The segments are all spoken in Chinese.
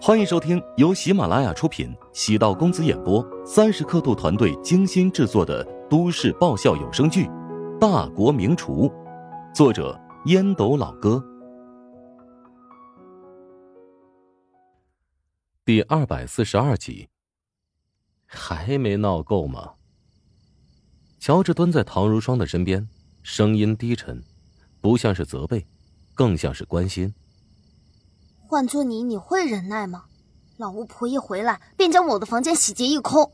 欢迎收听由喜马拉雅出品、喜道公子演播、三十刻度团队精心制作的都市爆笑有声剧《大国名厨》，作者烟斗老哥，第二百四十二集。还没闹够吗？乔治蹲在唐如霜的身边，声音低沉，不像是责备，更像是关心。换做你，你会忍耐吗？老巫婆一回来便将我的房间洗劫一空。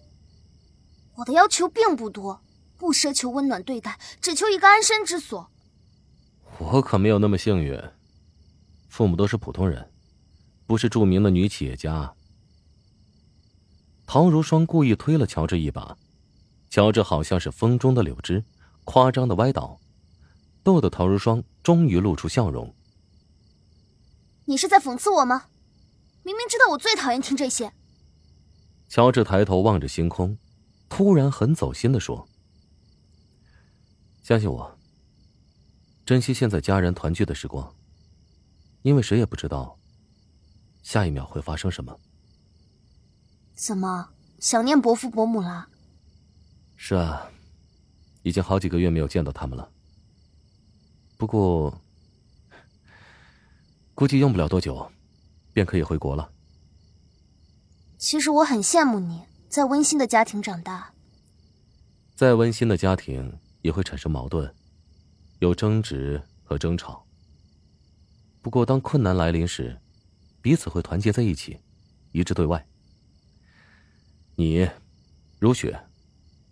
我的要求并不多，不奢求温暖对待，只求一个安身之所。我可没有那么幸运，父母都是普通人，不是著名的女企业家。陶如霜故意推了乔治一把，乔治好像是风中的柳枝，夸张的歪倒，逗得陶如霜终于露出笑容。你是在讽刺我吗？明明知道我最讨厌听这些。乔治抬头望着星空，突然很走心的说：“相信我，珍惜现在家人团聚的时光，因为谁也不知道下一秒会发生什么。”怎么想念伯父伯母了？是啊，已经好几个月没有见到他们了。不过。估计用不了多久，便可以回国了。其实我很羡慕你在温馨的家庭长大。再温馨的家庭也会产生矛盾，有争执和争吵。不过当困难来临时，彼此会团结在一起，一致对外。你、如雪，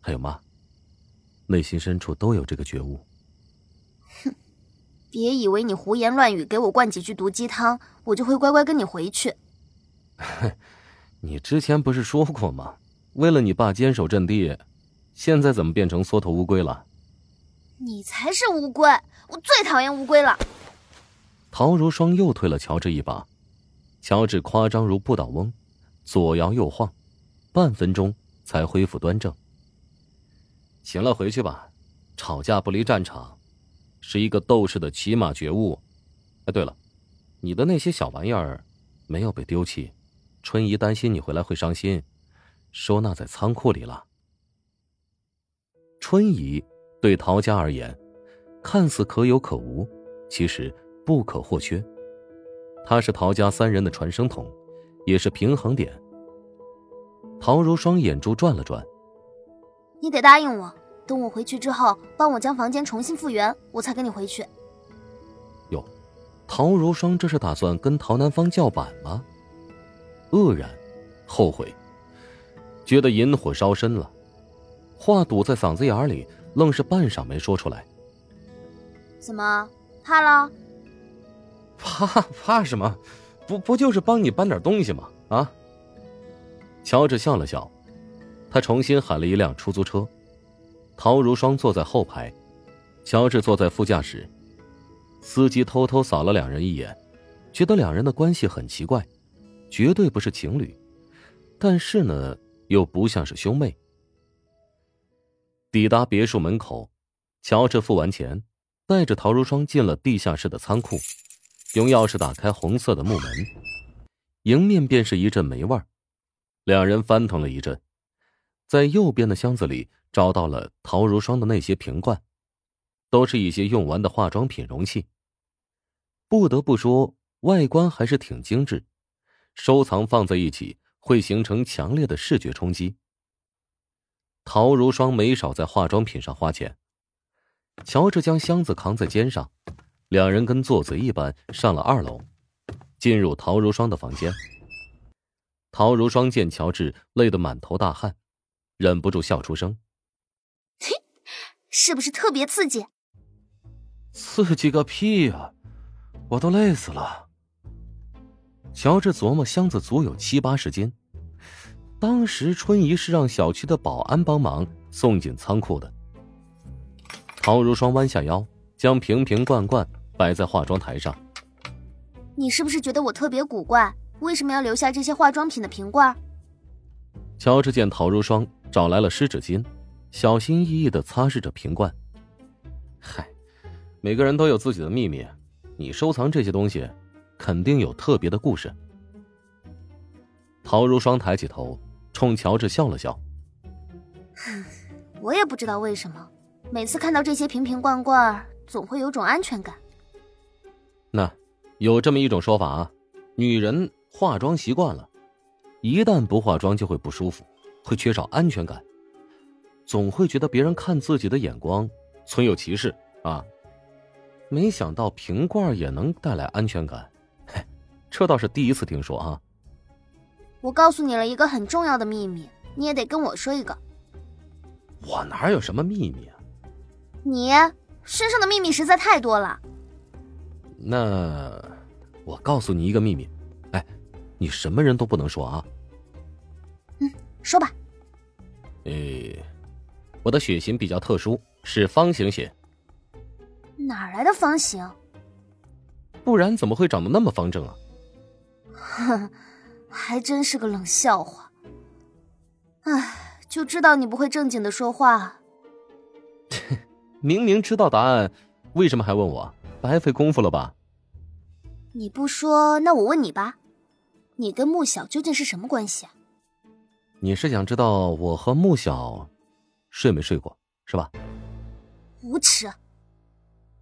还有妈，内心深处都有这个觉悟。别以为你胡言乱语，给我灌几句毒鸡汤，我就会乖乖跟你回去。你之前不是说过吗？为了你爸坚守阵地，现在怎么变成缩头乌龟了？你才是乌龟，我最讨厌乌龟了。陶如霜又推了乔治一把，乔治夸张如不倒翁，左摇右晃，半分钟才恢复端正。行了，回去吧，吵架不离战场。是一个斗士的起码觉悟。哎，对了，你的那些小玩意儿没有被丢弃，春姨担心你回来会伤心，收纳在仓库里了。春姨对陶家而言，看似可有可无，其实不可或缺。她是陶家三人的传声筒，也是平衡点。陶如霜眼珠转了转，你得答应我。等我回去之后，帮我将房间重新复原，我才跟你回去。哟，陶如霜这是打算跟陶南方叫板吗？愕然，后悔，觉得引火烧身了，话堵在嗓子眼里，愣是半晌没说出来。怎么怕了？怕怕什么？不不就是帮你搬点东西吗？啊！乔治笑了笑，他重新喊了一辆出租车。陶如霜坐在后排，乔治坐在副驾驶。司机偷偷扫了两人一眼，觉得两人的关系很奇怪，绝对不是情侣，但是呢，又不像是兄妹。抵达别墅门口，乔治付完钱，带着陶如霜进了地下室的仓库，用钥匙打开红色的木门，迎面便是一阵霉味。两人翻腾了一阵，在右边的箱子里。找到了陶如霜的那些瓶罐，都是一些用完的化妆品容器。不得不说，外观还是挺精致，收藏放在一起会形成强烈的视觉冲击。陶如霜没少在化妆品上花钱。乔治将箱子扛在肩上，两人跟做贼一般上了二楼，进入陶如霜的房间。陶如霜见乔治累得满头大汗，忍不住笑出声。是不是特别刺激？刺激个屁呀！我都累死了。乔治琢磨，箱子足有七八十斤，当时春姨是让小区的保安帮忙送进仓库的。陶如霜弯下腰，将瓶瓶罐罐摆在化妆台上。你是不是觉得我特别古怪？为什么要留下这些化妆品的瓶罐？乔治见陶如霜找来了湿纸巾。小心翼翼的擦拭着瓶罐。嗨，每个人都有自己的秘密，你收藏这些东西，肯定有特别的故事。陶如霜抬起头，冲乔治笑了笑。我也不知道为什么，每次看到这些瓶瓶罐罐，总会有种安全感。那，有这么一种说法啊，女人化妆习惯了，一旦不化妆就会不舒服，会缺少安全感，总会觉得别人看自己的眼光存有歧视啊。没想到瓶罐也能带来安全感，嘿，这倒是第一次听说啊。我告诉你了一个很重要的秘密，你也得跟我说一个。我哪有什么秘密啊？你身上的秘密实在太多了。那我告诉你一个秘密，哎，你什么人都不能说啊。嗯，说吧。诶，我的血型比较特殊，是方形血。哪来的方形？不然怎么会长得那么方正啊？哼，还真是个冷笑话。唉。就知道你不会正经的说话。明明知道答案，为什么还问我？白费功夫了吧？你不说，那我问你吧，你跟穆小究竟是什么关系啊？你是想知道我和穆小睡没睡过，是吧？无耻！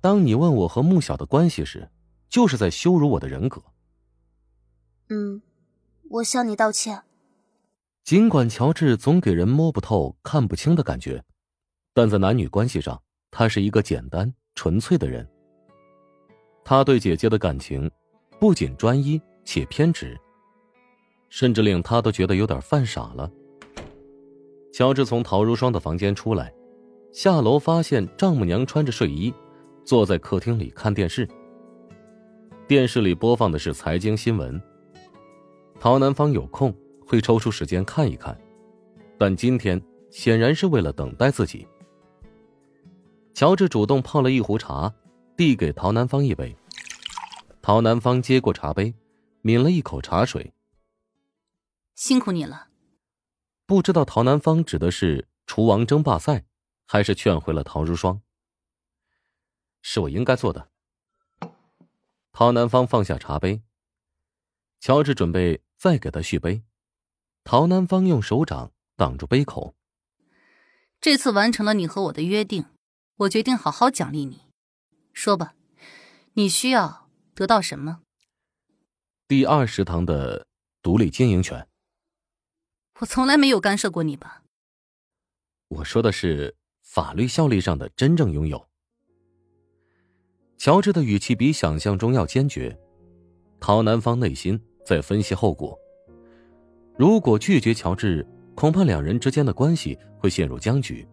当你问我和穆小的关系时，就是在羞辱我的人格。嗯，我向你道歉。尽管乔治总给人摸不透、看不清的感觉，但在男女关系上，他是一个简单纯粹的人。他对姐姐的感情不仅专一且偏执，甚至令他都觉得有点犯傻了。乔治从陶如霜的房间出来，下楼发现丈母娘穿着睡衣，坐在客厅里看电视。电视里播放的是财经新闻。陶南方有空。会抽出时间看一看，但今天显然是为了等待自己。乔治主动泡了一壶茶，递给陶南方一杯。陶南方接过茶杯，抿了一口茶水。辛苦你了。不知道陶南方指的是厨王争霸赛，还是劝回了陶如霜？是我应该做的。陶南方放下茶杯，乔治准备再给他续杯。陶南方用手掌挡住杯口。这次完成了你和我的约定，我决定好好奖励你。说吧，你需要得到什么？第二食堂的独立经营权。我从来没有干涉过你吧？我说的是法律效力上的真正拥有。乔治的语气比想象中要坚决。陶南方内心在分析后果。如果拒绝乔治，恐怕两人之间的关系会陷入僵局。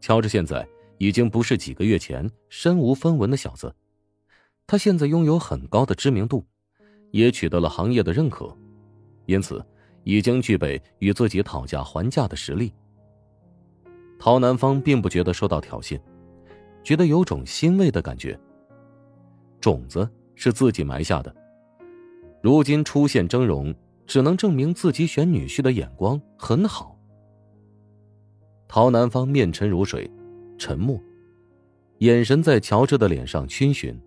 乔治现在已经不是几个月前身无分文的小子，他现在拥有很高的知名度，也取得了行业的认可，因此已经具备与自己讨价还价的实力。陶南方并不觉得受到挑衅，觉得有种欣慰的感觉。种子是自己埋下的，如今出现峥嵘。只能证明自己选女婿的眼光很好。陶南方面沉如水，沉默，眼神在乔治的脸上逡巡。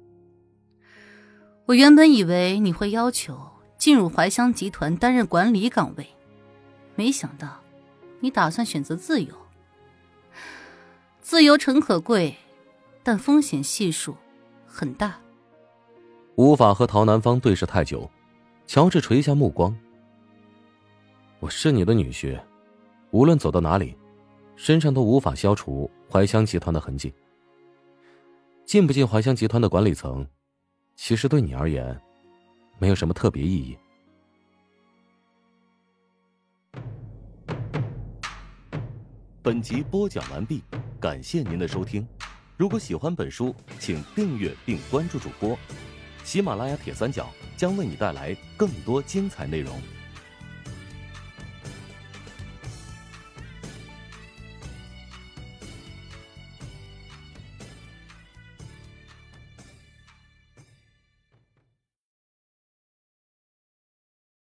我原本以为你会要求进入怀香集团担任管理岗位，没想到你打算选择自由。自由诚可贵，但风险系数很大。无法和陶南方对视太久，乔治垂下目光。我是你的女婿，无论走到哪里，身上都无法消除怀香集团的痕迹。进不进怀香集团的管理层，其实对你而言，没有什么特别意义。本集播讲完毕，感谢您的收听。如果喜欢本书，请订阅并关注主播。喜马拉雅铁三角将为你带来更多精彩内容。